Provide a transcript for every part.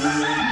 Yeah.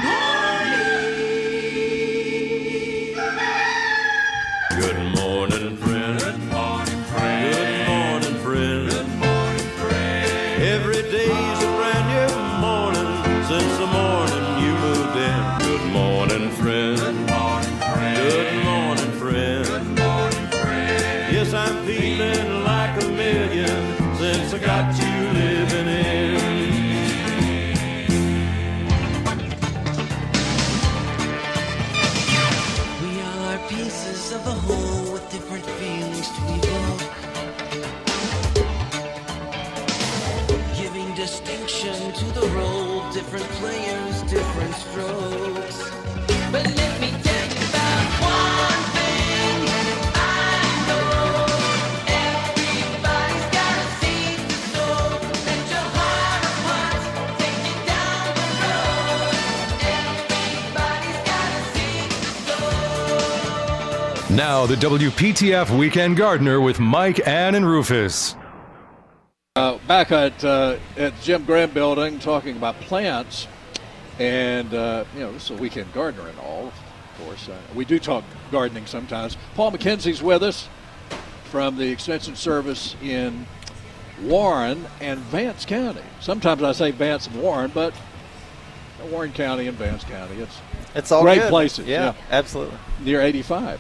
Now, the WPTF Weekend Gardener with Mike, Ann, and Rufus. Uh, back at uh, at Jim Graham Building, talking about plants, and uh, you know this is a weekend gardener and all. Of course, uh, we do talk gardening sometimes. Paul McKenzie's with us from the Extension Service in Warren and Vance County. Sometimes I say Vance and Warren, but Warren County and Vance County. It's It's all great good. places. Yeah, yeah. absolutely. near 85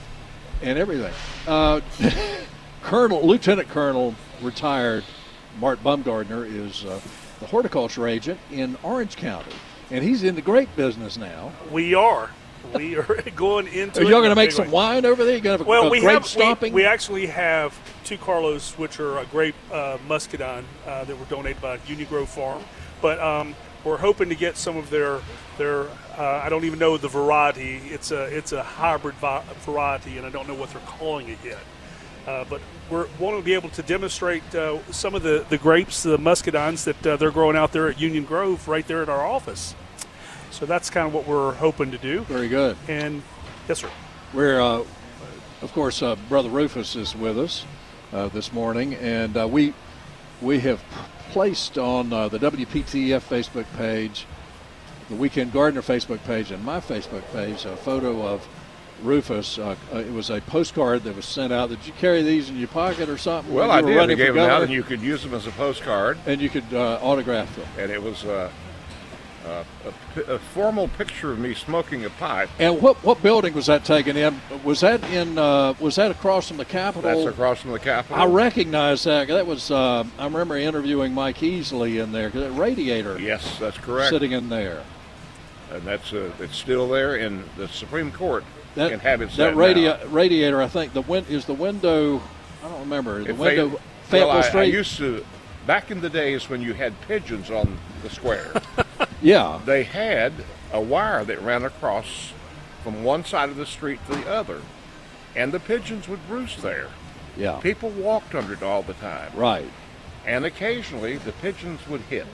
and everything. Uh, Colonel, Lieutenant Colonel, retired Mart Bumgardner is uh, the horticulture agent in Orange County, and he's in the grape business now. We are. We are going into. Are y'all going to make some wine over there? You're going to have a, Well, a we grape have. stomping? We, we actually have two Carlos, which are a grape uh, muscadine uh, that were donated by Union Grove Farm, but um, we're hoping to get some of their their. Uh, I don't even know the variety. It's a it's a hybrid vi- variety, and I don't know what they're calling it yet. Uh, but we're wanting to be able to demonstrate uh, some of the, the grapes, the muscadines that uh, they're growing out there at Union Grove, right there at our office. So that's kind of what we're hoping to do. Very good. And yes, sir. We're, uh, of course, uh, Brother Rufus is with us uh, this morning, and uh, we we have placed on uh, the WPTF Facebook page, the Weekend Gardener Facebook page, and my Facebook page a photo of Rufus. Uh, uh, it was a postcard that was sent out. Did you carry these in your pocket or something? Well, I did. I gave them out, and you could use them as a postcard. and you could uh, autograph them. And it was uh, uh, a, a formal picture of me smoking a pipe. And what what building was that taken in? Was that in? Uh, was that across from the Capitol? That's across from the Capitol. I recognize that. That was. Uh, I remember interviewing Mike Easley in there. that radiator Yes, that's correct. sitting in there. And that's uh, it's still there in the Supreme Court. That inhabits that that now. radiator. I think the win- is the window. I don't remember the It window. Fayetteville well, I, I used to back in the days when you had pigeons on the square. yeah. they had a wire that ran across from one side of the street to the other, and the pigeons would roost there. Yeah. People walked under it all the time. Right. And occasionally the pigeons would hit.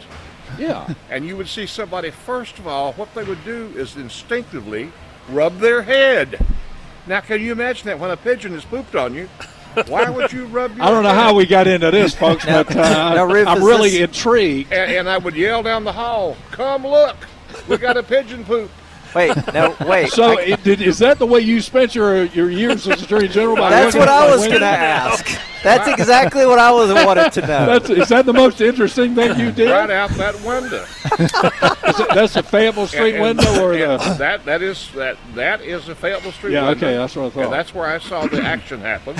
Yeah. And you would see somebody, first of all, what they would do is instinctively rub their head. Now, can you imagine that when a pigeon has pooped on you? Why would you rub your I don't know head? how we got into this, folks, Now- but uh, now, Rufus, I'm really this- intrigued. And, and I would yell down the hall, come look, we got a pigeon poop. Wait, no, wait. So, I- it, did, is that the way you spent your your years as Attorney General? By that's what I was going to ask. That's exactly what I was wanted to know. That's, is that the most interesting thing you did? Right out that window. Is it- that's the Fayetteville Street And- and- window, or the? that that is that that is a Fayetteville Street Yeah, window. okay, that's what I thought. And that's where I saw the action happen.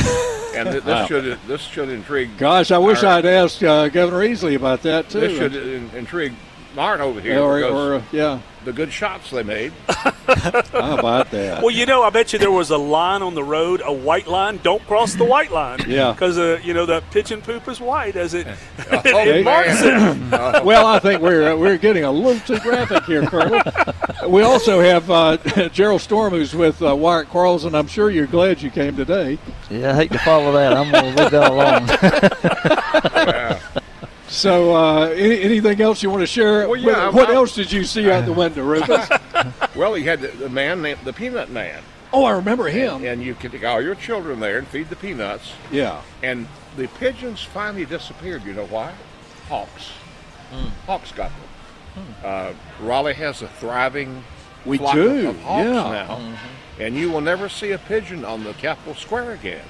And th- this Wow. should this should intrigue. Gosh, I wish our- I'd asked uh, Governor Easley about that too. This should in, intrigue Martin over here or, or uh, yeah, the good shots they made. how about that? Well, you know, I bet you there was a line on the road, a white line. Don't cross the white line. Yeah. Because uh, you know the pigeon poop is white, as it. Oh, it marks it. Well, I think we're uh, we're getting a little too graphic here, Colonel. We also have uh, Gerald Storm, who's with uh, Wyatt Quarles, and I'm sure you're glad you came today. Yeah, I hate to follow that. I'm going to leave that alone. yeah. So, uh, any, anything else you want to share? Well, yeah, what what I- else did you see out the window, Rufus? Well, he had the, the man named the Peanut Man, oh, I remember him. and you could take all your children there and feed the peanuts. Yeah. And the pigeons finally disappeared. You know why? Hawks. Hawks got them. Uh, Raleigh has a thriving We flock do, of, of hawks yeah. now, and you will never see a pigeon on the Capitol Square again.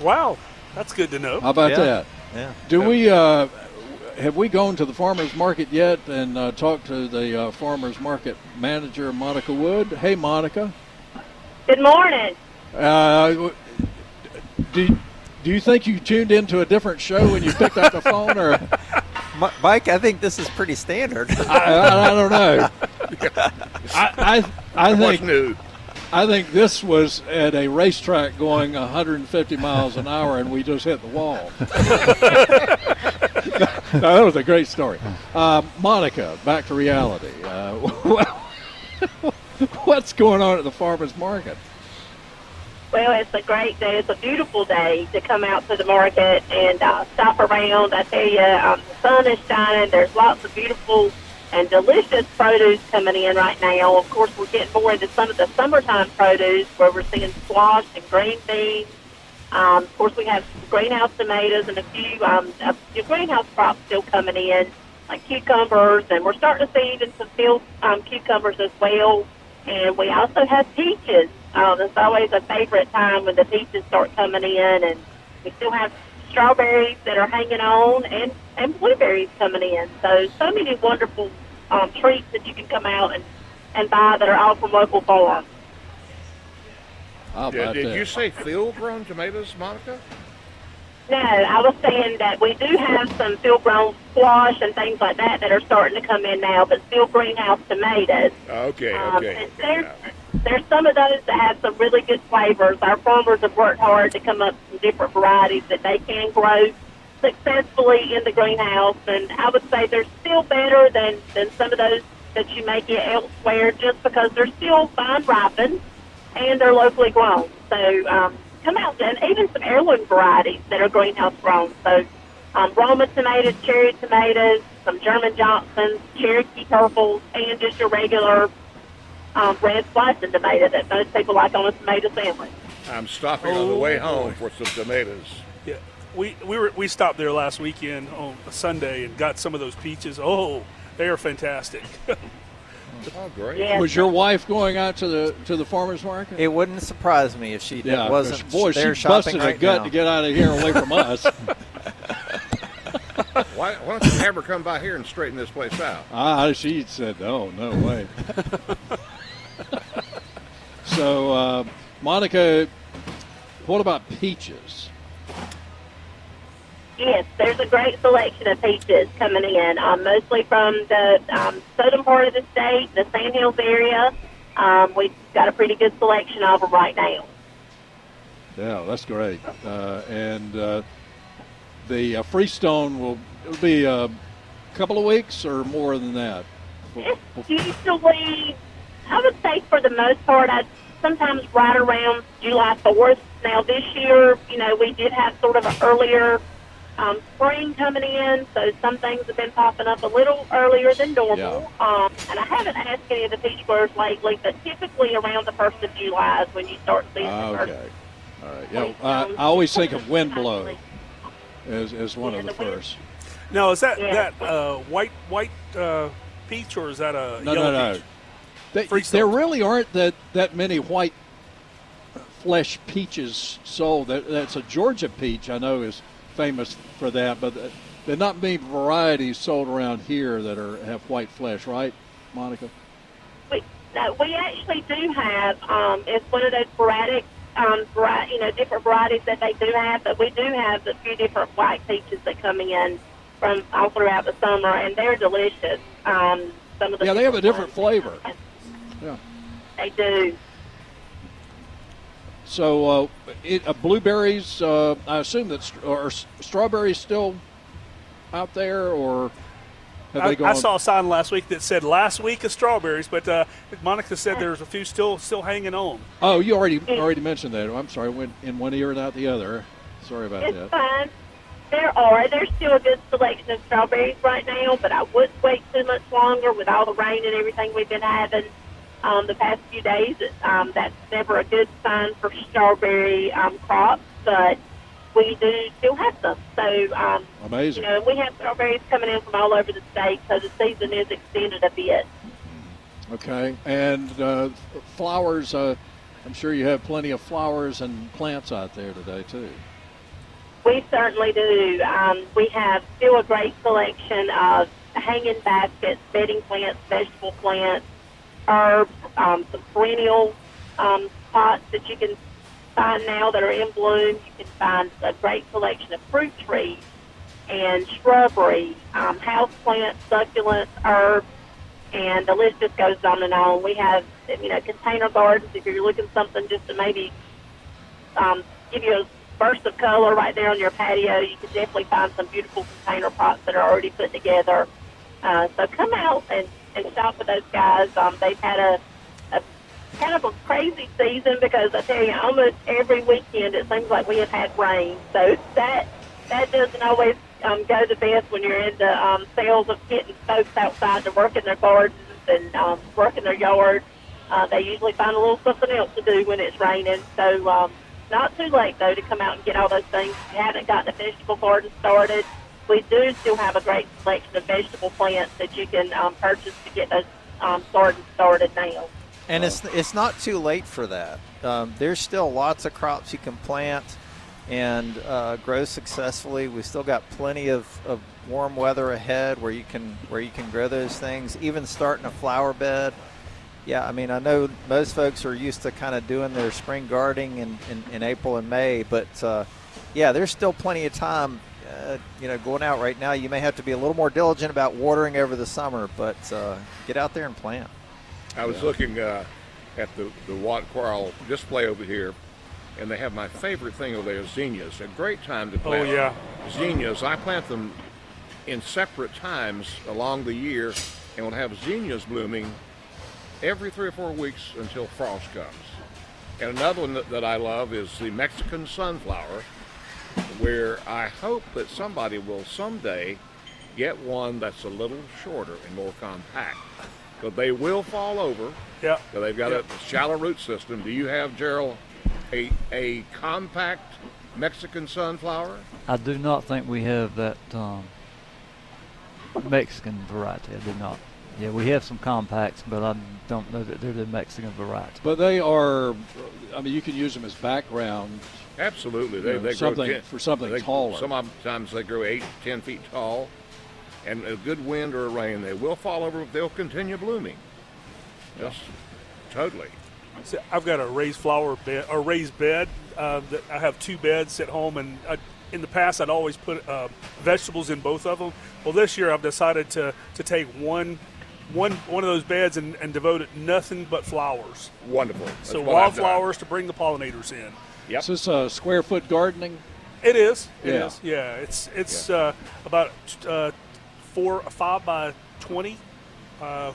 Wow, that's good to know. How about Yeah. that? Yeah. Do we uh, have we gone to the farmers market yet and uh, talked to the uh, farmers market manager Monica Wood? Hey, Monica. Good morning. Uh, do do you think you tuned into a different show when you picked up the phone, or Mike, I think this is pretty standard. I, I, I don't know. I I, I What's think new? I think this was at a racetrack going 150 miles an hour, and we just hit the wall. No, that was a great story. Uh, Monica, back to reality. Uh, what's going on at the farmers market? Well, it's a great day. It's a beautiful day to come out to the market and uh, stop around. I tell you, um, the sun is shining. There's lots of beautiful and delicious produce coming in right now. Of course, we're getting more into some of the summertime produce where we're seeing squash and green beans. Um, of course, we have greenhouse tomatoes and a few um, a few greenhouse crops still coming in, like cucumbers, and we're starting to see even some field um, cucumbers as well. And we also have peaches. Um, it's always a favorite time when the peaches start coming in, and we still have strawberries that are hanging on, and and blueberries coming in. So so many wonderful um, treats that you can come out and and buy that are all from local farms. How Did, about did that? you say field-grown tomatoes, Monica? No, I was saying that we do have some field-grown squash and things like that that are starting to come in now, but still greenhouse tomatoes. Okay, Um, okay. and okay. there's, now. there's some of those that have some really good flavors. Our farmers have worked hard to come up with different varieties that they can grow successfully in the greenhouse, and I would say they're still better than, than some of those that you may get elsewhere just because they're still fine ripened and they're locally grown. So um, come out and even some heirloom varieties that are greenhouse grown. So um, Roma tomatoes, cherry tomatoes, some German Johnsons, Cherokee purples, and just your regular um, red slicing tomato that most people like on a tomato sandwich. I'm stopping on the way Oh, home boy. for some tomatoes. Yeah, we we were we stopped there last weekend on a Sunday and got some of those peaches. Oh, they are fantastic. Oh, great. Yeah. Was your wife going out to the to the farmers market? It wouldn't surprise me if she yeah, wasn't. 'cause, boy, there she shopping busted right a gut now. to get out of here away from us. Why, why don't you have her come by here and straighten this place out? Ah, she said, "No, no way." so, uh, Monica, what about peaches? Yes, there's a great selection of peaches coming in, um, mostly from the um, southern part of the state, the Sandhills area. Um, we've got a pretty good selection of them right now. Yeah, that's great. Uh, and uh, the uh, Freestone will it'll be a couple of weeks or more than that. It's usually, I would say for the most part, I sometimes right around July 4th. Now this year, you know, we did have sort of an earlier um, spring coming in, so some things have been popping up a little earlier than normal. Um, and I haven't asked any of the peach growers lately, but typically around the 1st of July is when you start seeing Ah, the first okay. All right. Yeah, I, I always think of Winblo as, as one of the first. now, is that Yeah. that uh, white white uh, peach or is that a No, yellow no, no. peach? They, Freestones. there really aren't that, that many white flesh peaches sold. That, that's a Georgia peach, I know, is famous for that, but there are not many varieties sold around here that are have white flesh, right, Monica? We, no, we actually do have. Um, it's one of those sporadic, um, vari- you know, different varieties that they do have. But we do have a few different white peaches that coming in from all throughout the summer, and they're delicious. Um, some of the Yeah, they have a different flavor. Yeah. They do. So, uh, it, uh, blueberries. Uh, I assume that st- are s- strawberries still out there, or have I, they gone? I saw a sign last week that said last week of strawberries, but uh, Monica said there's a few still still hanging on. Oh, you already already mentioned that. I'm sorry, I went in one ear and out the other. Sorry about It's that. fine. There are. There's still a good selection of strawberries right now, but I wouldn't wait too much longer with all the rain and everything we've been having um, the past few days. Um, that's never a good sign for strawberry um, crops, but we do still have some. So, um, Amazing. you know, we have strawberries coming in from all over the state, so the season is extended a bit. Okay, and uh, flowers. Uh, I'm sure you have plenty of flowers and plants out there today too. We certainly do. Um, we have still a great selection of hanging baskets, bedding plants, vegetable plants, herbs, um, some perennial um, pots that you can find now that are in bloom. You can find a great selection of fruit trees and shrubbery, um, house plants, succulents, herbs, and the list just goes on and on. We have, you know, container gardens. If you're looking something just to maybe um, give you a burst of color right there on your patio, you can definitely find some beautiful container pots that are already put together. Uh, so come out and, and shop with those guys. Um, they've had a, a kind of a crazy season because I tell you, almost every weekend it seems like we have had rain. So that that doesn't always um, go the best when you're into um, sales of getting folks outside to work in their gardens and um, work in their yards. Uh, they usually find a little something else to do when it's raining. So um, not too late though to come out and get all those things. You haven't gotten a vegetable garden started, we do still have a great selection of vegetable plants that you can um, purchase to get those um, started now. And it's it's not too late for that. Um, there's still lots of crops you can plant and uh, grow successfully. We still got plenty of, of warm weather ahead where you can where you can grow those things. Even starting a flower bed. Yeah, I mean I know most folks are used to kind of doing their spring gardening in, in, in April and May, but uh, yeah, there's still plenty of time. Uh, you know, going out right now, you may have to be a little more diligent about watering over the summer, but uh, get out there and plant. I was looking uh, at the, the Wyatt Quarles display over here, and they have my favorite thing over there, zinnias. A great time to plant Oh, yeah. zinnias. I plant them in separate times along the year, and will have zinnias blooming every three or four weeks until frost comes. And another one that, that I love is the Mexican sunflower, where I hope that somebody will someday get one that's a little shorter and more compact. Because they will fall over. Yeah. So they've got Yeah. a shallow root system. Do you have, Gerald, a, a compact Mexican sunflower? I do not think we have that um, Mexican variety. I do not. Yeah, we have some compacts, but I don't know that they're the Mexican variety. But they are. I mean, you can use them as background. Absolutely. They, Yeah, they something- grow ten, for something they, taller. Sometimes they grow eight, ten feet tall, and a good wind or a rain, they will fall over. but They'll continue blooming. Yes, totally. So I've got a raised flower bed, or raised bed. Uh, that I have two beds at home, and I, in the past I'd always put uh, vegetables in both of them. Well, this year I've decided to to take one. One, one of those beds and, and devote it nothing but flowers. Wonderful. That's so what I've done. wildflowers to bring the pollinators in. Yep. Is this uh, square foot gardening? It is. It is. Yeah. yeah. It's it's Uh, about uh, four five by twenty uh,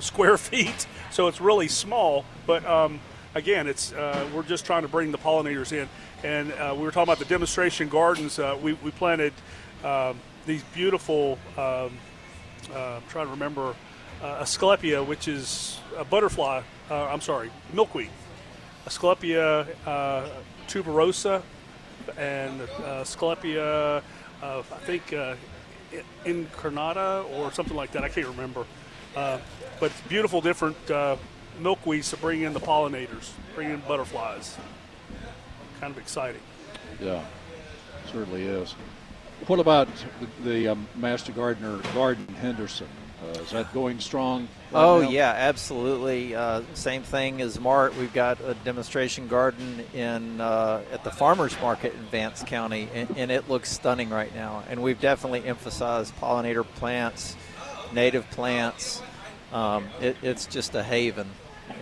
square feet, so it's really small. But um, again, it's uh, we're just trying to bring the pollinators in. And uh, we were talking about the demonstration gardens. Uh, we we planted um, these beautiful. Um, uh, I'm trying to remember uh, Asclepia, which is a butterfly. Uh, I'm sorry, milkweed. Asclepia uh, tuberosa and uh, Asclepia, uh, I think uh, incarnata or something like that. I can't remember. Uh, but beautiful, different uh, milkweeds to bring in the pollinators, bring in butterflies. Kind of exciting. Yeah, certainly is. What about the, the um, Master Gardener Garden Henderson? Uh, is that going strong? right Oh now? yeah, absolutely. Uh, same thing as Mart. We've got a demonstration garden in uh, at the farmers market in Vance County, and, and it looks stunning right now. And we've definitely emphasized pollinator plants, native plants. Um, it, it's just a haven.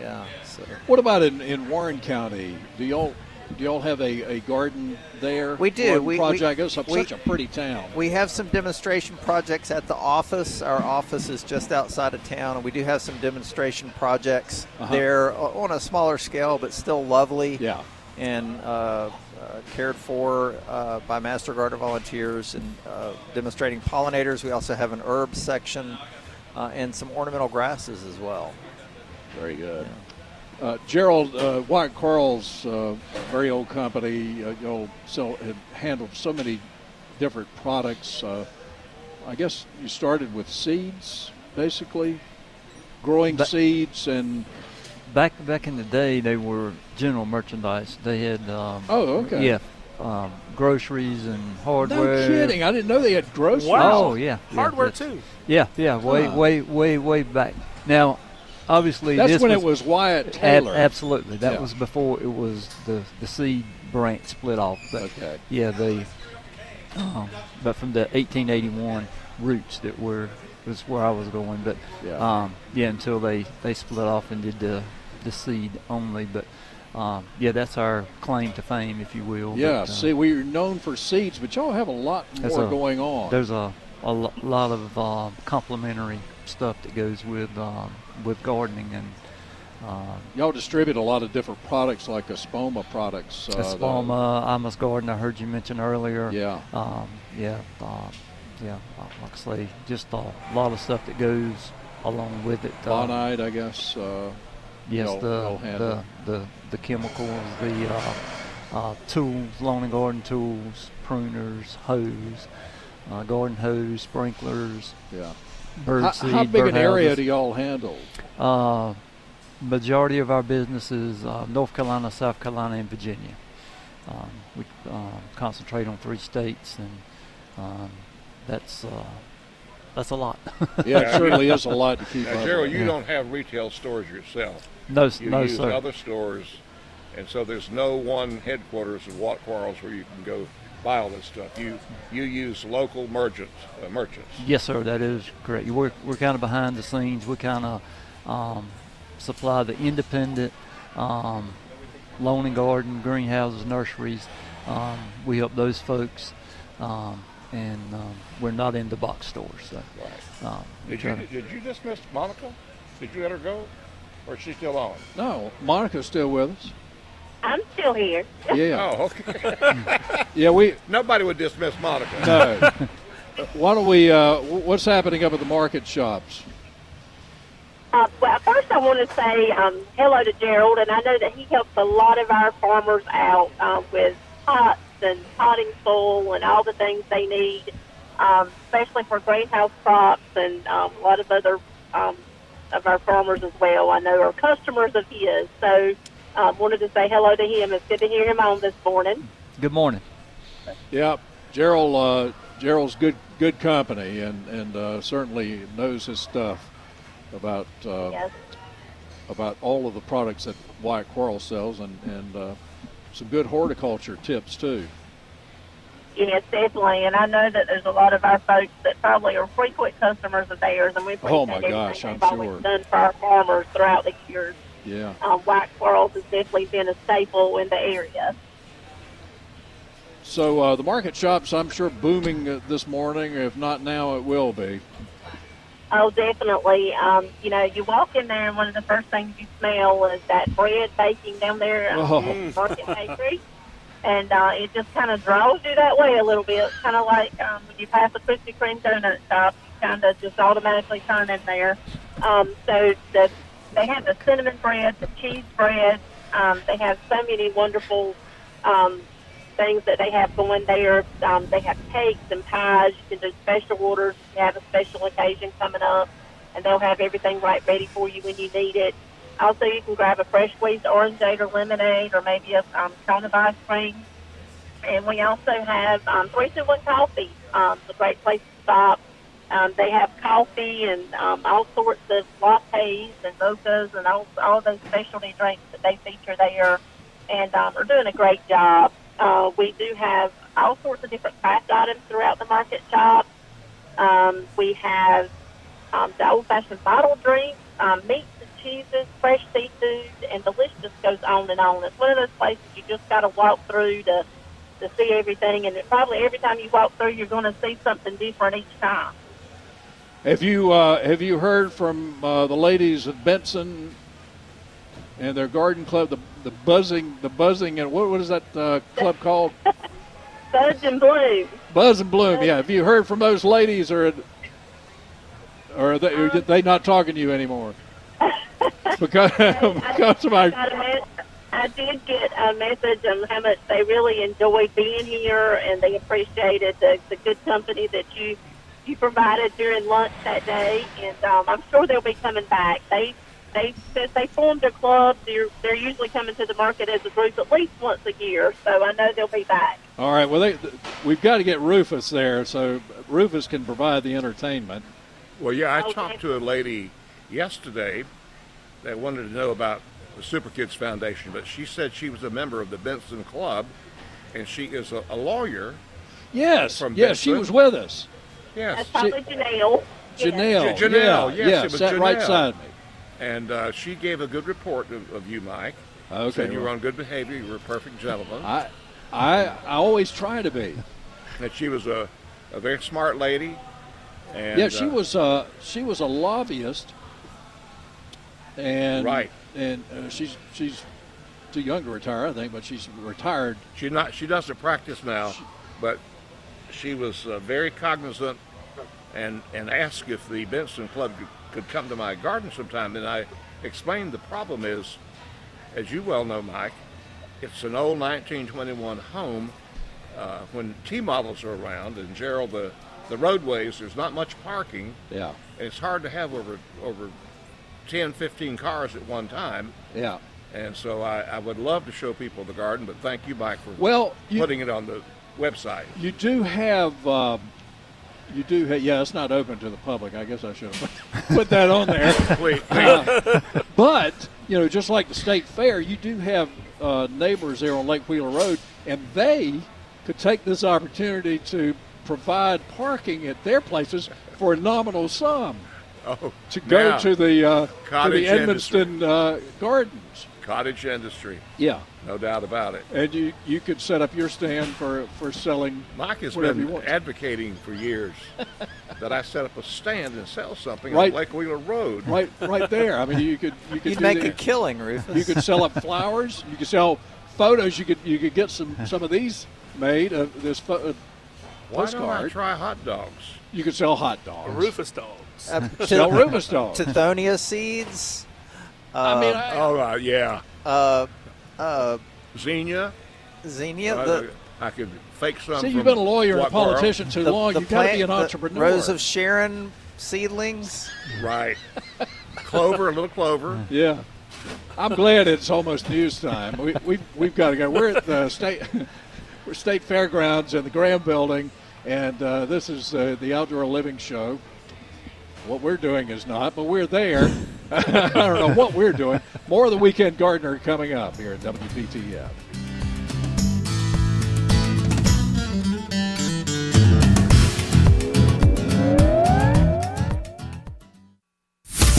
Yeah. So. What about in, in Warren County? Do y'all do y'all have a, a garden there? We do. Garden We- project. we- we- such a pretty town. We have some demonstration projects at the office. Our office is just outside of town, and we do have some demonstration projects Uh-huh. there on a smaller scale, but still lovely. Yeah. And uh, uh, cared for uh, by Master Gardener volunteers and uh, demonstrating pollinators. We also have an herb section uh, and some ornamental grasses as well. Very good. Uh, Gerald, uh, Wyatt Quarles uh, very old company. Uh, you know, sell, had handled so many different products. Uh, I guess you started with seeds, basically, growing Ba- seeds and. Back back in the day, they were general merchandise. They had um, Oh, okay. yeah, um, groceries and hardware. No kidding! I didn't know they had groceries. Wow. Oh yeah, yeah, Hardware yeah. too. Yeah, yeah, way Huh. way way way back. Now, obviously, That's this when was, it was Wyatt ab- Taylor. absolutely. That Yeah. was before it was the the seed branch split off. But Okay. yeah, the um, but from the 1881 roots that were was where I was going. But Yeah. um, yeah, until they they split off and did the the seed only. But um, yeah, that's our claim to fame, if you will. Yeah, But, uh, see, we're known for seeds, but y'all have a lot more a- going on. there's a a lo- lot of um, complementary stuff that goes with um, with gardening and. Um, Y'all distribute a lot of different products like Espoma products. Uh, Espoma, Amos Garden, I heard you mention earlier. Yeah. Um, yeah. Um, yeah. uh, Like I say, just a lot of stuff that goes along with it. Uh, Bonide, I guess. Uh, yes, the, the the the chemicals, the uh, uh, tools, lawn and garden tools, pruners, hose, uh, garden hose, sprinklers, yeah. Bird How, seed. how big bird an area do y'all handle? Uh, majority of our business is uh, North Carolina, South Carolina, and Virginia. Um, we um, concentrate on three states, and um, that's uh, that's a lot. Yeah, it certainly is a lot to keep Now, up. Gerald, you Yeah. don't have retail stores yourself. no, s- You no, use sir. other stores, and so there's no one headquarters of Wyatt Quarles where you can go buy all this stuff. You you use local merchants. Uh, merchants. Yes, sir. That is correct. We're we're kind of behind the scenes. We kind of um, supply the independent um, lawn and garden, greenhouses, nurseries. Um, we help those folks, um, and um, we're not in the box stores. So, um, we Did you to- did you dismiss Monica? Did you let her go, or is she still on? No, Monica's still with us. I'm still here. Yeah. Oh, okay. Yeah, we. Nobody would dismiss Monica. No. Why don't we? Uh, what's happening up at the market shops? Uh, well, first I want to say um, hello to Gerald, and I know that he helps a lot of our farmers out uh, with pots and potting soil and all the things they need, um, especially for greenhouse crops and um, a lot of other um, of our farmers as well. I know are customers of his, so um, wanted to say hello to him. It's good to hear him on this morning. Good morning. Yeah, Gerald. Uh, Gerald's good good company, and and uh, certainly knows his stuff about uh, Yes. about all of the products that Wyatt Quarles sells, and and uh, some good horticulture tips too. Yes, definitely. And I know that there's a lot of our folks that probably are frequent customers of theirs, and we appreciate Oh, my everything gosh, I'm they've sure. done for our farmers throughout the years. Yeah. Um, Wyatt Quarles has definitely been a staple in the area. So uh, the market shops, I'm sure, booming uh, this morning. If not now, it will be. Oh, definitely. Um, you know, you walk in there, and one of the first things you smell is that bread baking down there um, Oh. at the Market Bakery. And uh, it just kind of draws you that way a little bit. Kind of like um, when you pass a Krispy Kreme donut shop, you kind of just automatically turn in there. Um, so the, they have the cinnamon bread, the cheese bread. Um, they have so many wonderful um, things that they have going there. Um, they have cakes and pies. You can do special orders. You have a special occasion coming up, and they'll have everything right ready for you when you need it. Also, you can grab a fresh squeezed orangeade or lemonade, or maybe a um, cone of ice cream. And we also have um, 321 Coffee. Um, a great place to stop. Um, they have coffee and um, all sorts of lattes and mochas and all, all those specialty drinks that they feature there and um, are doing a great job. Uh, we do have all sorts of different craft items throughout the market shop. Um, we have um, the old-fashioned bottle drinks, um, meats and cheeses, fresh seafood, and the list just goes on and on. It's one of those places you just got to walk through to to see everything, and it, probably every time you walk through, you're going to see something different each time. Have you uh, have you heard from uh, the ladies at Benson and their garden club? The the buzzing the buzzing and what what is that uh, club called? Buzz and Bloom. Buzz and Bloom. Yeah. Have you heard from those ladies or or are they, are they not talking to you anymore? because because of my got a me- I did get a message on how much they really enjoyed being here and they appreciated the, the good company that you you provided during lunch that day. And um, I'm sure they'll be coming back. They they since they formed a club, they're they're usually coming to the market as a group at least once a year. So I know they'll be back. All right. Well, they, we've got to get Rufus there, so Rufus can provide the entertainment. Well, yeah, I Okay. talked to a lady yesterday that wanted to know about the Super Kids Foundation, but she said she was a member of the Benson Club, and she is a, a lawyer. Yes. From yes, she was with us. Yes, That's probably Janelle. Yeah. Janelle. Janelle, Yeah. yes, yeah, it was sat right Janelle. side me. and uh, she gave a good report of, of you, Mike. Okay. Said you were on good behavior. You were a perfect gentleman. I, I, I always try to be. that she was a, a very smart lady. And, yeah, she uh, was. Uh, she was a lobbyist. And Right. And uh, she's she's too young to retire, I think, but she's retired. She not she doesn't practice now, but she was uh, very cognizant and and asked if the Benson Club could, come to my garden sometime. And I explained the problem is, as you well know, Mike, it's an old 1921 home. Uh, when T models are around and Gerald, the the roadways, there's not much parking, Yeah. and it's hard to have over over 10, 15 cars at one time. Yeah. And so I, I would love to show people the garden, but thank you, Mike, for Well, you, putting it on the website. You do have, um, you do have, yeah, it's not open to the public. I guess I should have put, that on there. Wait, But, you know, just like the state fair, you do have uh, neighbors there on Lake Wheeler Road, and they could take this opportunity to provide parking at their places for a nominal sum oh, to go to the uh, to the Edmisten uh, Gardens. cottage industry, Yeah, no doubt about it. and you you could set up your stand for for selling. Mike has Whatever you been want. advocating for years that I set up a stand and sell something Right. on Lake Wheeler Road. Right, right there. I mean, you could you could You'd make the- a killing, Rufus. You could sell up flowers. You could sell photos. You could you could get some some of these made of this pho- uh, Why don't I try hot dogs? You could sell hot dogs. Rufus dogs. Uh, Sell Tith- Rufus dogs. Tithonia seeds. Uh, I mean, I, Oh, uh, yeah. uh, uh, Zinnia. Zinnia, I- the, I could fake some. see, you've been a lawyer and a what borough? politician too the, long. the You've got to be an the entrepreneur. Rose of Sharon seedlings. Right. Clover, a little clover. yeah. I'm glad it's almost news time. We, we, we've got to go. We're at the state, we're state fairgrounds in the Graham Building, and uh, this is uh, the Outdoor Living Show. What we're doing is not, but we're there. I don't know what we're doing. More of the Weekend Gardener coming up here at WPTF.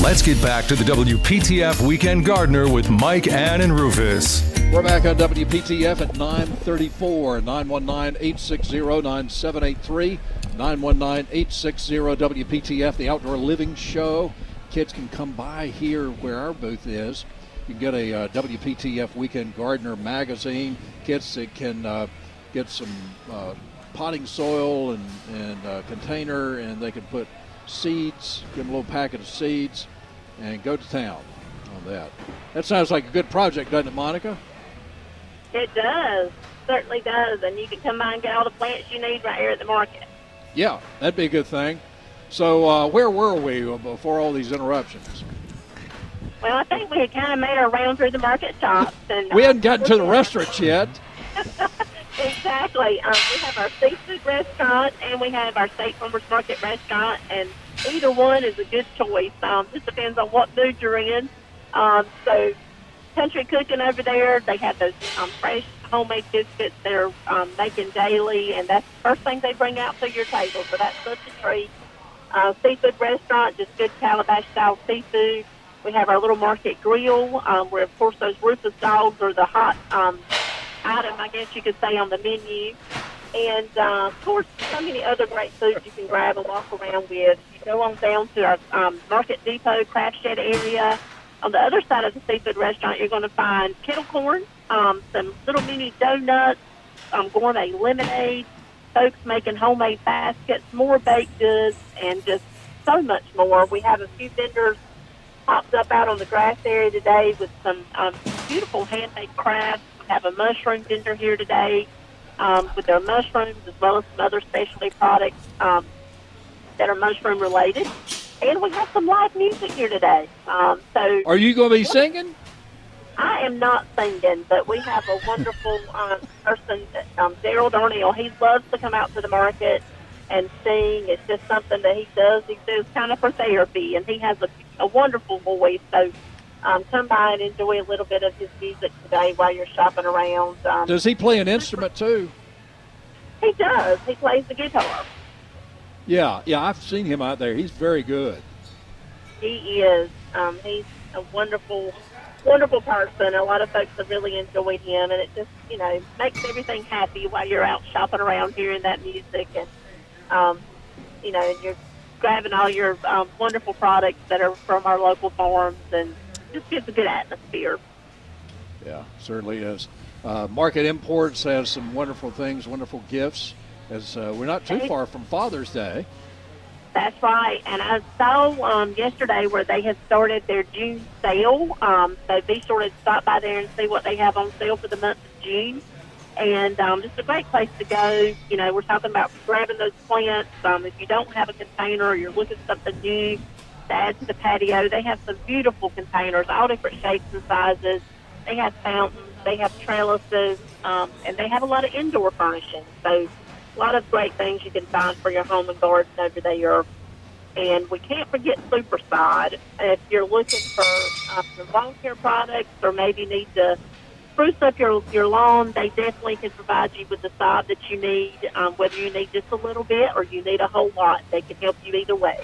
Let's get back to the WPTF Weekend Gardener with Mike, Ann, and Rufus. We're back on WPTF at 934 919 860 9783 919 860 WPTF, the Outdoor Living Show. Kids can come by here where our booth is. You can get a uh, WPTF Weekend Gardener magazine. Kids that can uh, get some uh, potting soil and, and uh, container, and they can put seeds, give them a little packet of seeds, and go to town on that. That sounds like a good project, doesn't it, Monica? It does. Certainly does. And you can come by and get all the plants you need right here at the market. Yeah, that'd be a good thing. So, uh, where were we before all these interruptions? Well, I think we had kind of made our round through the market shops. and We uh, hadn't gotten to the restaurants yet. Exactly. Um, we have our seafood restaurant and we have our state farmers market restaurant, and either one is a good choice. Um, just depends on what mood you're in. Um, so, country cooking over there, they have those um, fresh homemade biscuits they're um, making daily, and that's the first thing they bring out to your table. So that's such a treat. Uh, seafood restaurant, just good calabash style seafood. We have our little market grill, um, where of course those Rufus dogs are the hot um, item, I guess you could say, on the menu. And uh, of course, so many other great foods you can grab and walk around with. You go on down to our um, Market Depot craft shed area. On the other side of the seafood restaurant, you're going to find kettle corn, um, some little mini donuts, um, gourmet lemonade, folks making homemade baskets, more baked goods, and just so much more. We have a few vendors popped up out on the grass area today with some um, beautiful handmade crafts. We have a mushroom vendor here today um, with their mushrooms as well as some other specialty products um, that are mushroom related. And we have some live music here today. Um, so Are you going to be singing? I am not singing, but we have a wonderful um, person, um, Daryl Darnell. He loves to come out to the market and sing. It's just something that he does. He does kind of for therapy, and he has a, a wonderful voice. So um, come by and enjoy a little bit of his music today while you're shopping around. Um, Does he play an instrument too? he does. He plays the guitar. Yeah, yeah, I've seen him out there. He's very good. He is. Um, he's a wonderful, wonderful person. A lot of folks have really enjoyed him, and it just, you know, makes everything happy while you're out shopping around hearing that music, and um, you know, and you're grabbing all your um, wonderful products that are from our local farms, and just gives a good atmosphere. Yeah, certainly is. Uh, Market Imports has some wonderful things, wonderful gifts. As uh, we're not too far from Father's Day. That's right. And I saw um, yesterday where they had started their June sale. Um, so be sure to stop by there and see what they have on sale for the month of June. And um, just a great place to go. You know, we're talking about grabbing those plants. Um, if you don't have a container or you're looking for something new to add to the patio, they have some beautiful containers, all different shapes and sizes. They have fountains, they have trellises, um, and they have a lot of indoor furnishings. So a lot of great things you can find for your home and garden over there. And we can't forget Super Sod. If you're looking for uh, some lawn care products or maybe need to spruce up your, your lawn, they definitely can provide you with the sod that you need, um, whether you need just a little bit or you need a whole lot. They can help you either way.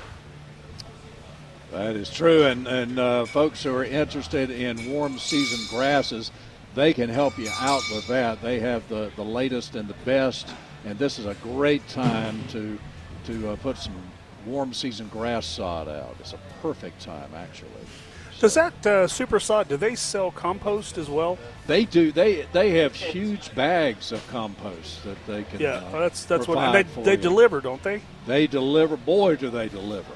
That is true, and and uh, folks who are interested in warm season grasses, they can help you out with that. They have the, the latest and the best, and this is a great time to to uh, put some warm season grass sod out. It's a perfect time, actually. Does that uh, super sod? Do they sell compost as well? They do. They they have huge bags of compost that they can. Yeah, uh, that's that's what provide and for they they you. deliver, don't they? They deliver. Boy, do they deliver!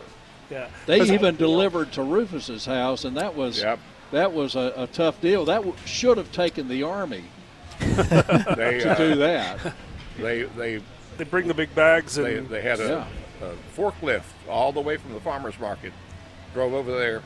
Yeah. They 'Cause- even delivered to Rufus's house, and that was Yep. that was a, a tough deal. That w- should have taken the army They, to uh, do that. They, they, they bring the big bags and they, they had a, a forklift all the way from the farmer's market, drove over there,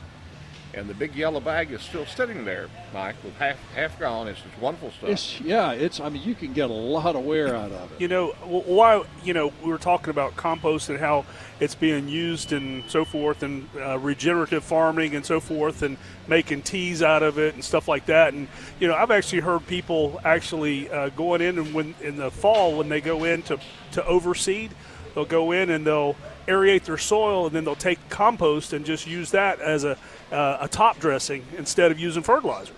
and the big yellow bag is still sitting there, Mike, with half half gone. It's just wonderful stuff. It's yeah. It's I mean you can get a lot of wear out of it. You know, why, you know, we were talking about compost and how it's being used and so forth, and uh, regenerative farming and so forth, and making teas out of it and stuff like that. And, you know, I've actually heard people actually uh, going in and when in the fall, when they go in to, to overseed, they'll go in and they'll aerate their soil and then they'll take compost and just use that as a, uh, a top dressing instead of using fertilizer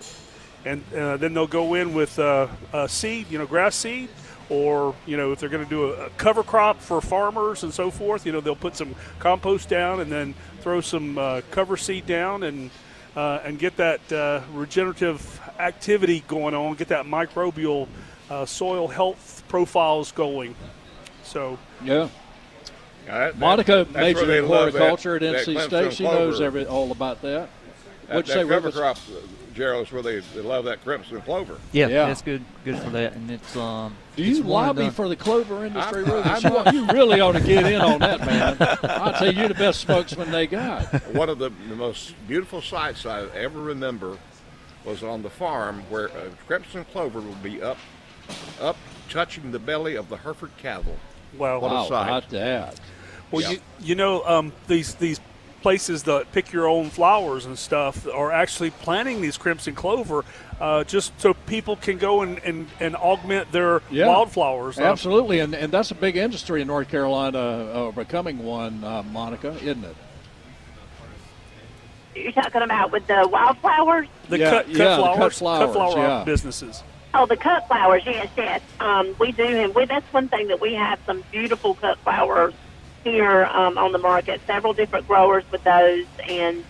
and uh, then they'll go in with uh, uh, seed, you know, grass seed, or you know, if they're going to do a, a cover crop for farmers and so forth, you know, they'll put some compost down and then throw some uh, cover seed down and uh, and get that uh, regenerative activity going on, get that microbial soil health profiles going. So Yeah. Yeah, that- Monica that's where majored in horticulture at that NC Clemson State. She knows every all about that. That, What'd you say, cover Rufus? crop, uh, Gerald, is where they, they love that crimson clover. Yeah, Yeah. that's good. Good for that, and it's um. Do you one and lobby for the clover industry, I'm- Rufus? I'm- You, you really ought to get in on that, man. I'll tell you, you're the best spokesman they got. One of the, the most beautiful sights I ever remember was on the farm where uh, crimson clover would be up, up touching the belly of the Hereford cattle. wow, What a Wow, sight. about that. Well, Yeah. you, you know, um, these these places that pick your own flowers and stuff are actually planting these crimson clover uh, just so people can go and, and, and augment their Yeah. wildflowers. Uh, Absolutely, and, and that's a big industry in North Carolina, uh, becoming one, uh, Monica, isn't it? You're talking about with the wildflowers? the Yeah, cut, cut yeah, the flowers, cut flowers, flower yeah. businesses. Oh, the cut flowers, yes, yes. Um, we do, and we, that's one thing that we have some beautiful cut flowers here um, on the market. Several different growers with those, and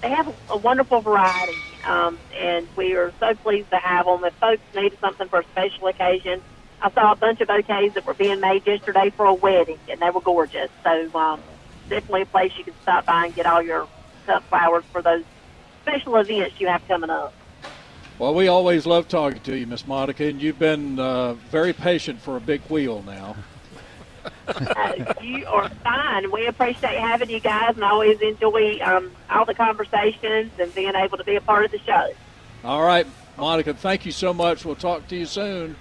they have a wonderful variety. Um, and we are so pleased to have them. If folks need something for a special occasion, I saw a bunch of bouquets that were being made yesterday for a wedding, and they were gorgeous. So um, definitely a place you can stop by and get all your cut flowers for those special events you have coming up. Well, we always love talking to you, Miss Monica, and you've been uh, very patient for a big wheel now. Uh, you are fine. We appreciate having you guys, and I always enjoy um, all the conversations and being able to be a part of the show. All right, Monica, thank you so much. We'll talk to you soon.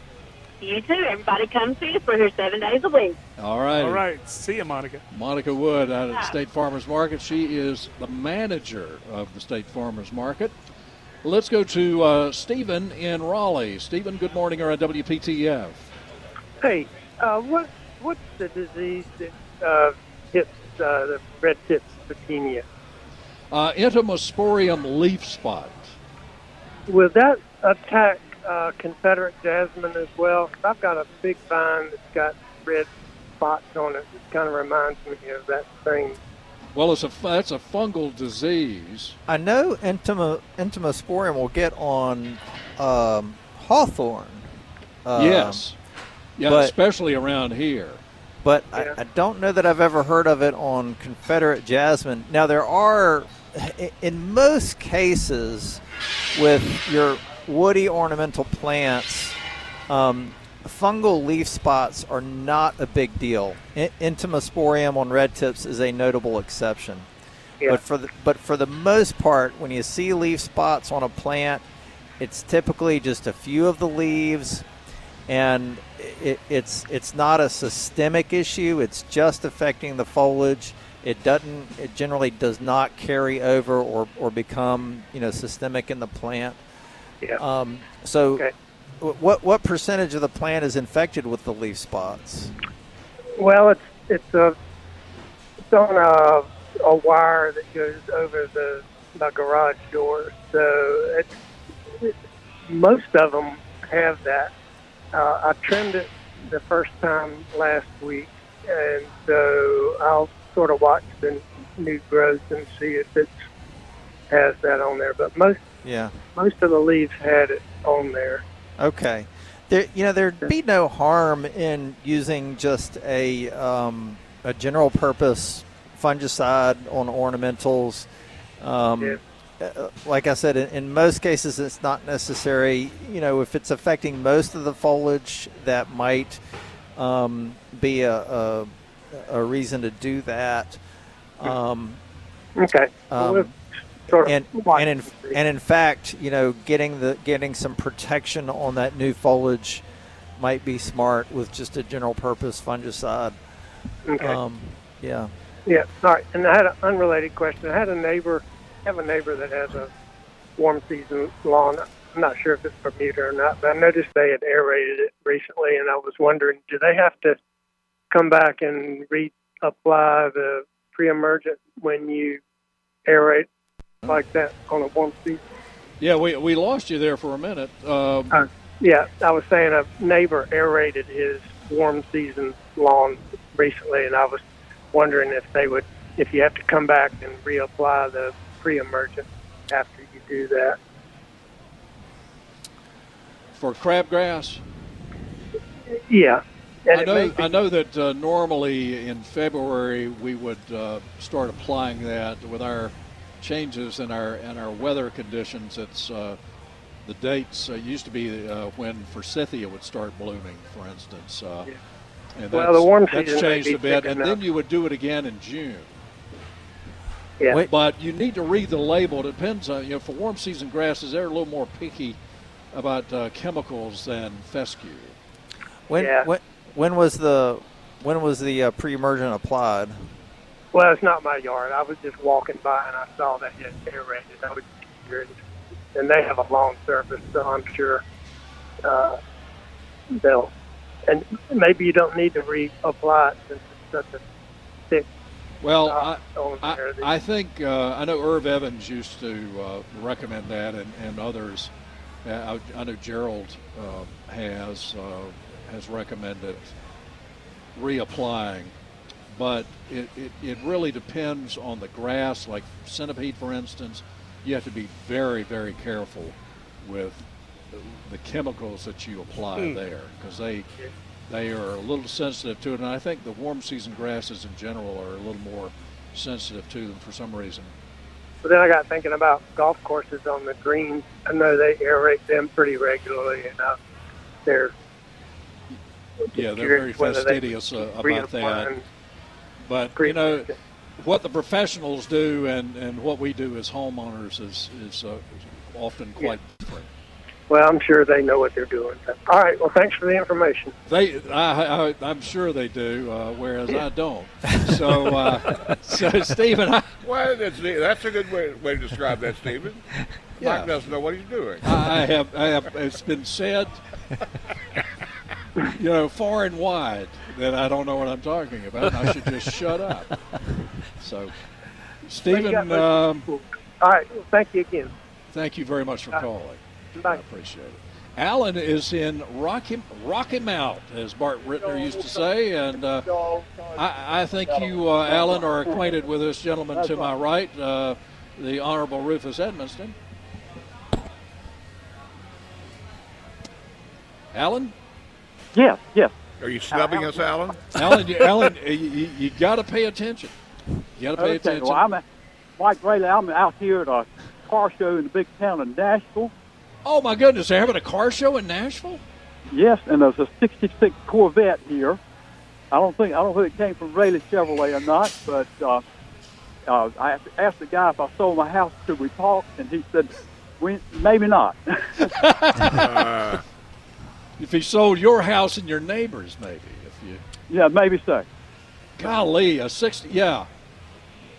You too. Everybody come see us. We're here seven days a week. All right. All right. See you, Monica. Monica Wood out of State Farmers Market. She is the manager of the State Farmers Market. Let's go to uh, Stephen in Raleigh. Stephen, good morning. You're on WPTF. Hey, uh, what what's the disease that uh, hits uh, the red tip petunia? Uh, Entomosporium leaf spot. Will that attack uh, Confederate jasmine as well? 'Cause I've got a big vine that's got red spots on it. It kind of reminds me of that thing. Well, it's a that's a fungal disease. I know Intimo, Entomosporium will get on um, hawthorn. Um, yes. Yeah, but- especially around here. but I, I don't know that I've ever heard of it on Confederate jasmine. Now there are, in most cases, with your woody ornamental plants, um, fungal leaf spots are not a big deal. I- Entomosporium on red tips is a notable exception. Yeah. But for the but for the most part, when you see leaf spots on a plant, it's typically just a few of the leaves, and it, it's it's not a systemic issue. It's just affecting the foliage. It doesn't. It generally does not carry over or, or become you know systemic in the plant. Yeah. Um, so, Okay. what what percentage of the plant is infected with the leaf spots? Well, it's it's a it's on a a wire that goes over the my garage door. So it's, it, most of them have that. Uh, I trimmed it the first time last week, and so I'll sort of watch the new growth and see if it has that on there. But most Yeah. most of the leaves had it on there. Okay. There, you know, there'd be no harm in using just a um, a general purpose fungicide on ornamentals. Um, Yeah. Uh, Like I said, in, in most cases, it's not necessary. You know, if it's affecting most of the foliage, that might um, be a, a a reason to do that. Um, Okay. Well, Um, sort of and and in and in fact, you know, getting the getting some protection on that new foliage might be smart with just a general purpose fungicide. okay. Um, yeah. Yeah, all right. And I had an unrelated question. I had a neighbor, have a neighbor that has a warm season lawn. I'm not sure if it's Bermuda or not, but I noticed they had aerated it recently, and I was wondering, do they have to come back and reapply the pre-emergent when you aerate like that on a warm season? Yeah, we, we lost you there for a minute. Um, Uh, yeah, I was saying a neighbor aerated his warm season lawn recently, and I was wondering if they would, if you have to come back and reapply the pre-emergent after you do that. for crabgrass, Yeah, and I know be- I know that uh, normally in February we would uh, start applying that with our changes in our in our weather conditions. It's uh, the dates uh, used to be uh, when forsythia would start blooming, for instance. Uh, Yeah. And Well, that's, the warm that's season may changed a bit, and then you would do it again in June. Yeah. Wait. But you need to read the label. It depends on you know for warm season grasses, they're a little more picky about uh, chemicals than fescue. When Yeah. when when was the when was the uh, pre-emergent applied? Well, it's not my yard. I was just walking by and I saw that it aerated. I was curious. And they have a lawn surface, so I'm sure uh, they'll. And maybe you don't need to reapply it since it's such a thick Well, uh, I, I, I think uh, I know Irv Evans used to uh, recommend that, and, and others. Uh, I, I know Gerald uh, has uh, has recommended reapplying, but it, it, it really depends on the grass. Like centipede, for instance, you have to be very very careful with the chemicals that you apply there because they they are a little sensitive to it, and I think the warm season grasses in general are a little more sensitive to them for some reason. But then I got thinking about golf courses on the greens. I know they aerate them pretty regularly, and uh, they're Yeah, they're very whether they fastidious uh, about that. But you know, what the professionals do and, and what we do as homeowners is is uh, often quite different. Well, I'm sure they know what they're doing. All right. Well, thanks for the information. They, I, I, I'm sure they do, uh, whereas I don't. So, uh, so Stephen, I, Well, that's, that's a good way, way to describe that, Stephen. Yeah. Mike doesn't know what he's doing. I have, I have, it's been said, you know, far and wide that I don't know what I'm talking about. I should just shut up. So, Stephen, um, All right. Well, thank you again. thank you very much for calling. I appreciate it. Alan is in Rock Him, Rock Him Out, as Bart Rittner used to say, and uh, I, I think you, uh, Alan, are acquainted with this gentleman to my right, uh, the Honorable Rufus Edmisten. Alan, Yes, yes. Are you snubbing us, Alan? Alan, you, Alan, you, you, you got to pay attention. You got to pay Okay. attention. Well, I'm a, Mike Raley. I'm out here at a car show in the big town of Nashville. Oh my goodness, they're having a car show in Nashville. Yes, and there's a '66 Corvette here. I don't think I don't think it came from Raley Chevrolet or not, but uh, uh, I asked the guy if I sold my house, could we talk? And he said, we, maybe not. Uh, If he sold your house and your neighbors, maybe. If you, yeah, maybe so. golly, a sixty, yeah.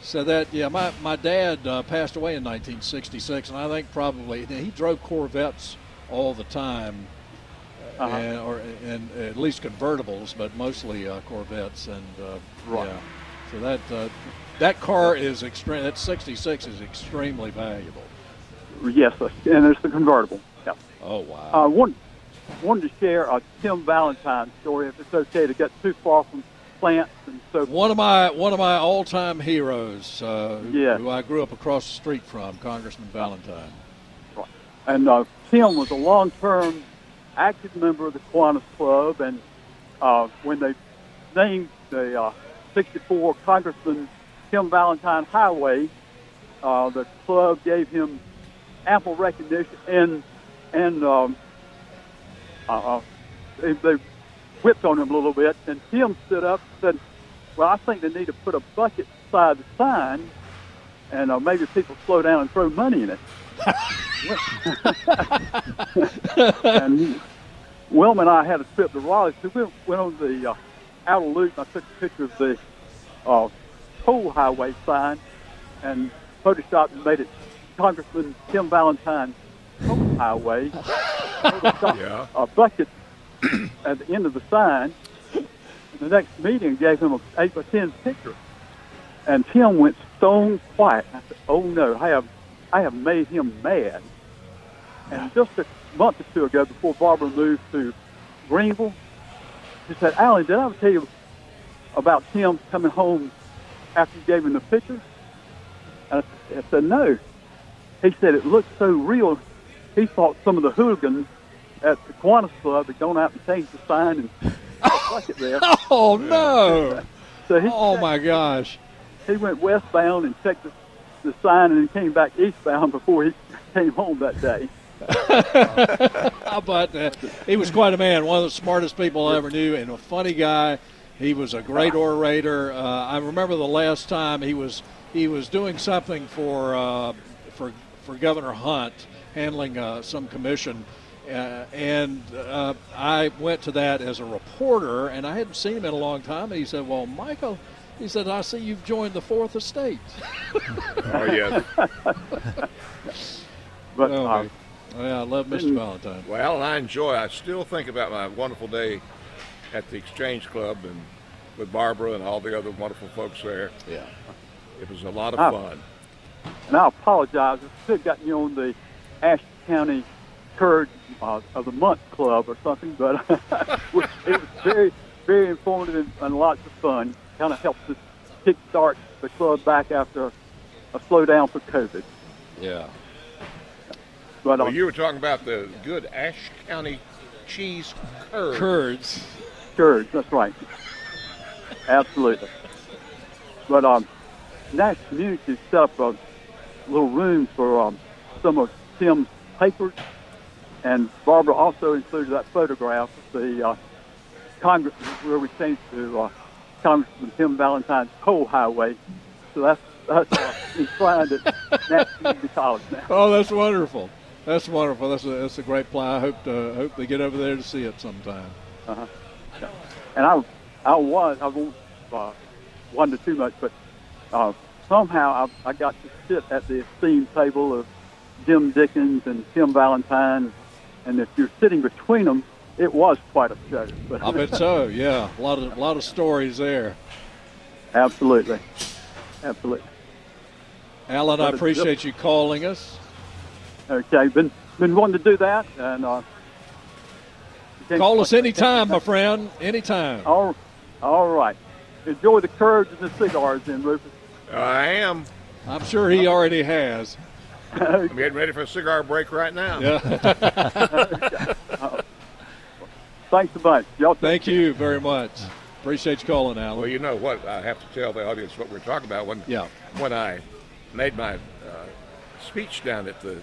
So that, yeah, my my dad uh, passed away in 1966, and I think probably he drove Corvettes all the time, Uh-huh. and, or and at least convertibles, but mostly uh, Corvettes. And uh, Right. yeah, so that uh, that car is extreme. That 66 is extremely valuable. Yes, and it's the convertible. Yeah. Oh wow. Uh, one, wanted to share a Tim Valentine story, if it's okay to get too far from plants and so One of my one of my all time heroes, uh, who, Yeah. who I grew up across the street from, Congressman Valentine. And uh, Tim was a long-term active member of the Kiwanis Club, and uh, when they named the uh, 64 Congressman Tim Valentine Highway, uh, the club gave him ample recognition, and and um, uh, uh, they, they whipped on him a little bit. And Tim stood up and said, "Well, I think they need to put a bucket beside the sign, and uh, maybe people slow down and throw money in it." and Wilma and I had a trip to Raleigh. So we went on the uh, outer loop. And I took a picture of the uh, toll highway sign and photoshopped and made it Congressman Tim Valentine Toll Highway. Yeah. a bucket at the end of the sign. The next meeting gave him a eight by ten picture, and Tim went stone quiet. I said, "Oh no, I have, I have made him mad." And just a month or two ago, before Barbara moved to Greenville, she said, "Alan, did I ever tell you about Tim coming home after you gave him the picture?" And I, I said, "No." He said it looked so real. He thought some of the hooligans at the Kiwanis Club had gone out and changed the sign and put a bucket there. Oh no! So he, Oh my gosh! he went westbound and checked the, the sign and then came back eastbound before he came home that day. How about that? He was quite a man, one of the smartest people I ever knew, and a funny guy. He was a great orator. Uh, I remember the last time he was he was doing something for uh, for for Governor Hunt, handling uh, some commission. Uh, and uh, I went to that as a reporter, and I hadn't seen him in a long time. And he said, "Well, Michael," he said, "I see you've joined the Fourth Estate." Oh, yeah. But Oh, man. yeah, I love Mr. Valentine. Well, I enjoy. I still think about my wonderful day at the Exchange Club and with Barbara and all the other wonderful folks there. Yeah. It was a lot of Ah. fun. and I apologize. I should have gotten you on the Ashton County Kurd uh, of the Month Club or something, but it was very, very informative and, and lots of fun. Kind of helped us kickstart the club back after a slowdown for COVID. Yeah. But Well, um, you were talking about the good Ashe County cheese curds. Curds. Kurds, that's right. Absolutely. But um, Nash Community set up a little room for um, some of Tim's papers, and Barbara also included that photograph of the uh, Congress where we changed to uh, Congressman Tim Valentine's coal highway. So that's that's uh, enshrined at Nash Community College now. Oh, that's wonderful. That's wonderful. That's a, that's a great play. I hope to, hope they get over there to see it sometime. Uh-huh. Yeah. And I, I was, I won't uh, wonder too much, but uh, somehow I, I got to sit at the esteemed table of Jim Dickens and Tim Valentine, and if you're sitting between them, it was quite a show. But I bet so. Yeah, a lot of a lot of stories there. Absolutely, absolutely. Alan, I But it's- appreciate you calling us. Okay, been been wanting to do that, and uh, Call us anytime, my friend. Anytime. All, all right. Enjoy the curds and the cigars, then, Rufus. I am. I'm sure he already has. I'm getting ready for a cigar break right now. Yeah. Thanks a bunch. Y'all Thank you very much. Appreciate you calling, Alan. Well, you know what? I have to tell the audience what we're talking about. When Yeah. when I made my uh, speech down at the uh,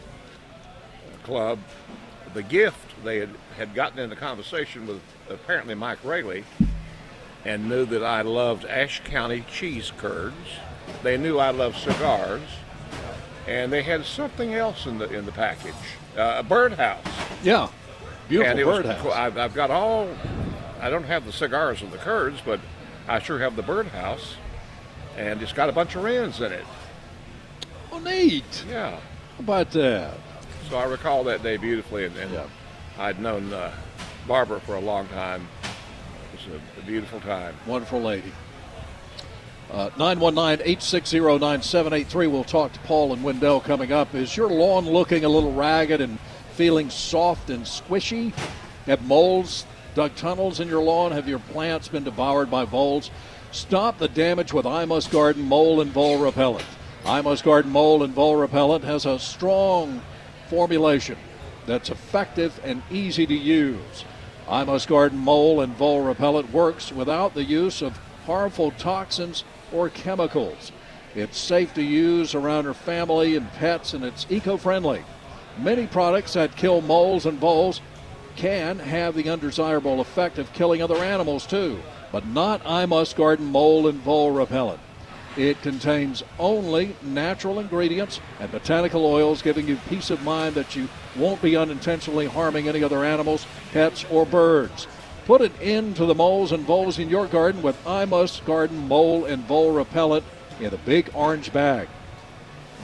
club, the gift they had, had gotten into conversation with apparently Mike Raley and knew that I loved Ashe County cheese curds. They knew I loved cigars, and they had something else in the in the package, uh, a birdhouse. Yeah. Beautiful And it was birdhouse. cool. I've, I've got all. I don't have the cigars and the curds, but I sure have the birdhouse, and it's got a bunch of wrens in it. Oh, neat. Yeah. How about that? So I recall that day beautifully, and, and I'd known uh, Barbara for a long time. It was a, a beautiful time. Wonderful lady. Uh, 919-860-9783. We'll talk to Paul and Wendell coming up. Is your lawn looking a little ragged and feeling soft and squishy? Have moles dug tunnels in your lawn? Have your plants been devoured by voles? Stop the damage with I Must Garden Mole and Vole Repellent. I Must Garden Mole and Vole Repellent has a strong formulation that's effective and easy to use. I Must Garden Mole and Vole Repellent works without the use of harmful toxins or chemicals. It's safe to use around your family and pets, and it's eco friendly. Many products that kill moles and voles can have the undesirable effect of killing other animals too, but not I Must Garden Mole and Vole Repellent. It contains only natural ingredients and botanical oils, giving you peace of mind that you won't be unintentionally harming any other animals, pets, or birds. Put an end to the moles and voles in your garden with I Must Garden Mole and Vole Repellent in a big orange bag.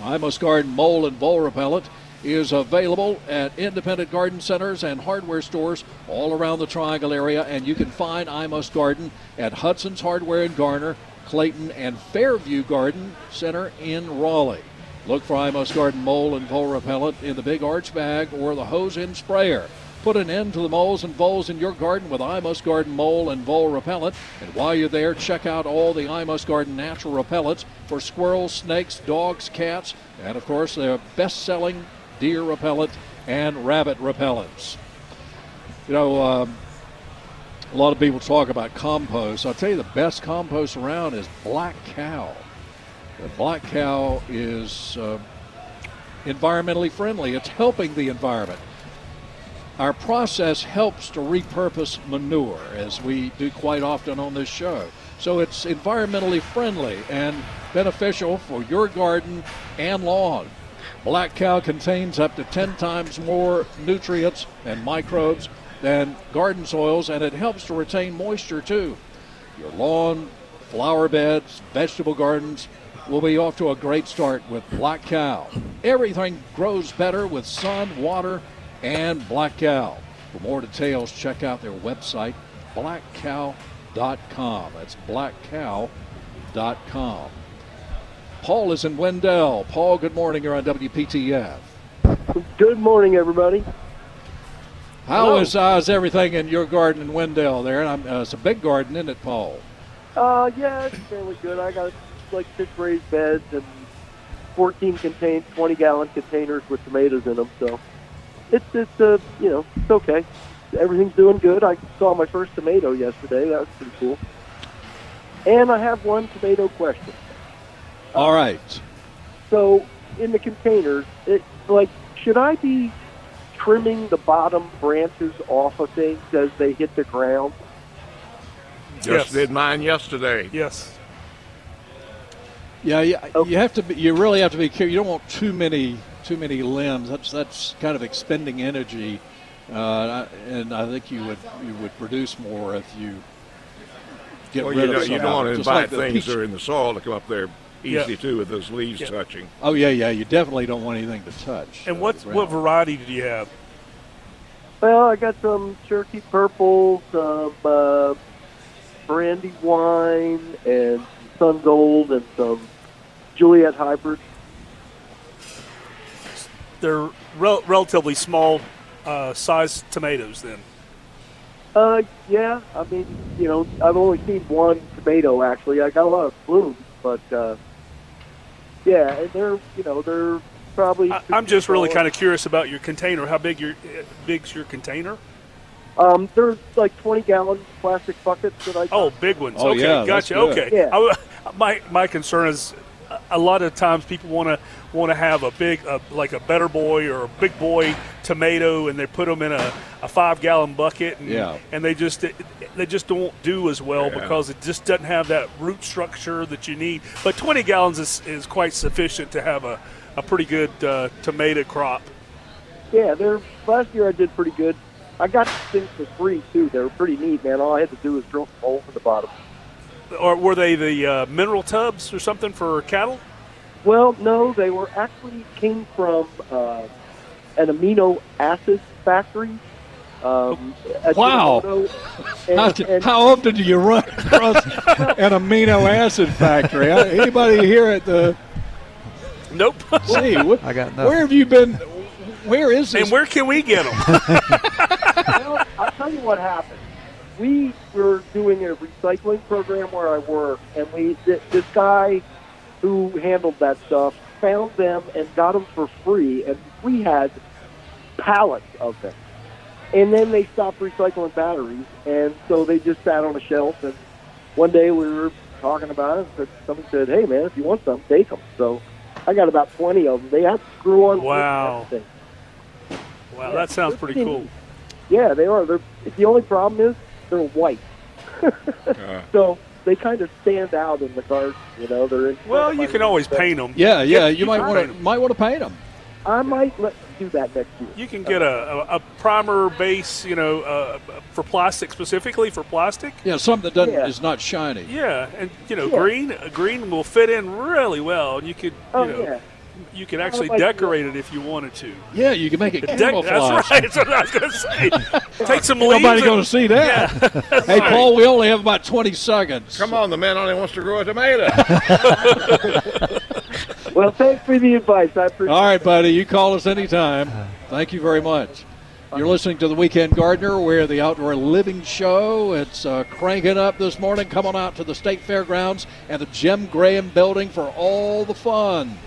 I Must Garden Mole and Vole Repellent is available at independent garden centers and hardware stores all around the Triangle area, and you can find I Must Garden at Hudson's Hardware in Garner, Clayton, and Fairview Garden Center in Raleigh. Look for I Must Garden Mole and Vole Repellent in the big arch bag or the hose-end sprayer. Put an end to the moles and voles in your garden with I Must Garden Mole and Vole Repellent. And while you're there, check out all the I Must Garden natural repellents for squirrels, snakes, dogs, cats, and of course, their best selling deer repellent and rabbit repellents. You know, um, a lot of people talk about compost. I'll tell you the best compost around is Black Cow. The Black Cow is uh, environmentally friendly, it's helping the environment. Our process helps to repurpose manure, as we do quite often on this show. So it's environmentally friendly and beneficial for your garden and lawn. Black Cow contains up to 10 times more nutrients and microbes than garden soils, and it helps to retain moisture too. Your lawn, flower beds, vegetable gardens will be off to a great start with Black Cow. Everything grows better with sun, water, and Black Cow. For more details, check out their website, blackcow.com. That's blackcow.com. Paul is in Wendell. Paul, good morning. You're on WPTF. Good morning, everybody. How Hello. is, uh, is everything in your garden in Wendell there? Uh, it's a big garden, isn't it, Paul? Uh, yeah, it's fairly good. I got like six raised beds and 14 contained 20 gallon containers with tomatoes in them. So it's it's uh you know it's okay. Everything's doing good. I saw my first tomato yesterday. That was pretty cool. And I have one tomato question. All right. So in the containers, it like should I be trimming the bottom branches off of things as they hit the ground? Just Yes. did mine yesterday. Yes. Yeah, you, you have to. Be, you really have to be careful. You don't want too many too many limbs. That's that's kind of expending energy, uh, and I think you would you would produce more if you get Well, rid you of don't, you don't want to Just invite like things that are in the soil to come up there easily Yeah. too with those leaves Yeah. touching. Oh yeah, yeah. You definitely don't want anything to touch. And uh, what what variety did you have? Well, I got some Cherokee Purple, some uh, Brandywine, and Sun Gold, and some Juliet Hybrid. They're rel- relatively small uh, size tomatoes. Then Uh, yeah, I mean, you know, I've only seen one tomato actually. I got a lot of blooms, but uh, yeah, and they're you know they're probably. I, I'm just really kind of curious about your container. How big your uh, big's your container? Um, there's like 20 gallon plastic buckets that I. Oh, big ones. Oh, okay, yeah, gotcha. Okay. Yeah. I w my my concern is a- a lot of times people want to want to have a big uh, like a better boy or a big boy tomato and they put them in a, a five gallon bucket and, Yeah. and they just they just don't do as well Yeah. because it just doesn't have that root structure that you need but 20 gallons is, is quite sufficient to have a, a pretty good uh, tomato crop Yeah, they're last year I did pretty good. I got things for free too. They were pretty neat, man. All I had to do was drill some holes in the bottom. Or were they the uh, mineral tubs or something for cattle Well, no, they were actually came from uh, an amino acid factory. Um, Wow. Toronto. How, And, and how often do you run across an amino acid factory? Uh, Anybody here at the? nope See, what, I got nothing. where have you been? Where is this? and where can we get them well, I'll tell you what happened. We were doing a recycling program where I work, and we th- this guy who handled that stuff found them and got them for free, and we had pallets of them. And then they stopped recycling batteries, and so they just sat on a shelf. And one day we were talking about it, and somebody said, "Hey, man, if you want some, take them." So I got about twenty of them. They have screw on. Wow. wow that sounds pretty cool Yeah, they are. They're, the only problem is they're white, Uh, so they kind of stand out in the garden. You know, they're in. Well, you can always paint them. yeah, yeah. Get- You might want paint to 'em. might want to paint them. I might let do that next year. You can get a, a, a primer base, you know, uh, for plastic specifically for plastic. Yeah, something that doesn't Yeah. is not shiny. Yeah, and you know, Yeah. green uh, green will fit in really well, and you could, you Oh know, yeah. You could actually like- decorate it if you wanted to. Yeah, you can make it De- camouflage. that's right. That's what I was going to say. Take some leaves. Nobody going to see that. hey, right. Paul, we only have about twenty seconds. come on, the man only wants to grow a tomato. Well, thanks for the advice. I appreciate. All right, buddy. You call us anytime. Thank you very much. You're listening to the Weekend Gardener. We're the outdoor living show. It's uh, cranking up this morning. Come on out to the State Fairgrounds and the Jim Graham Building for all the fun.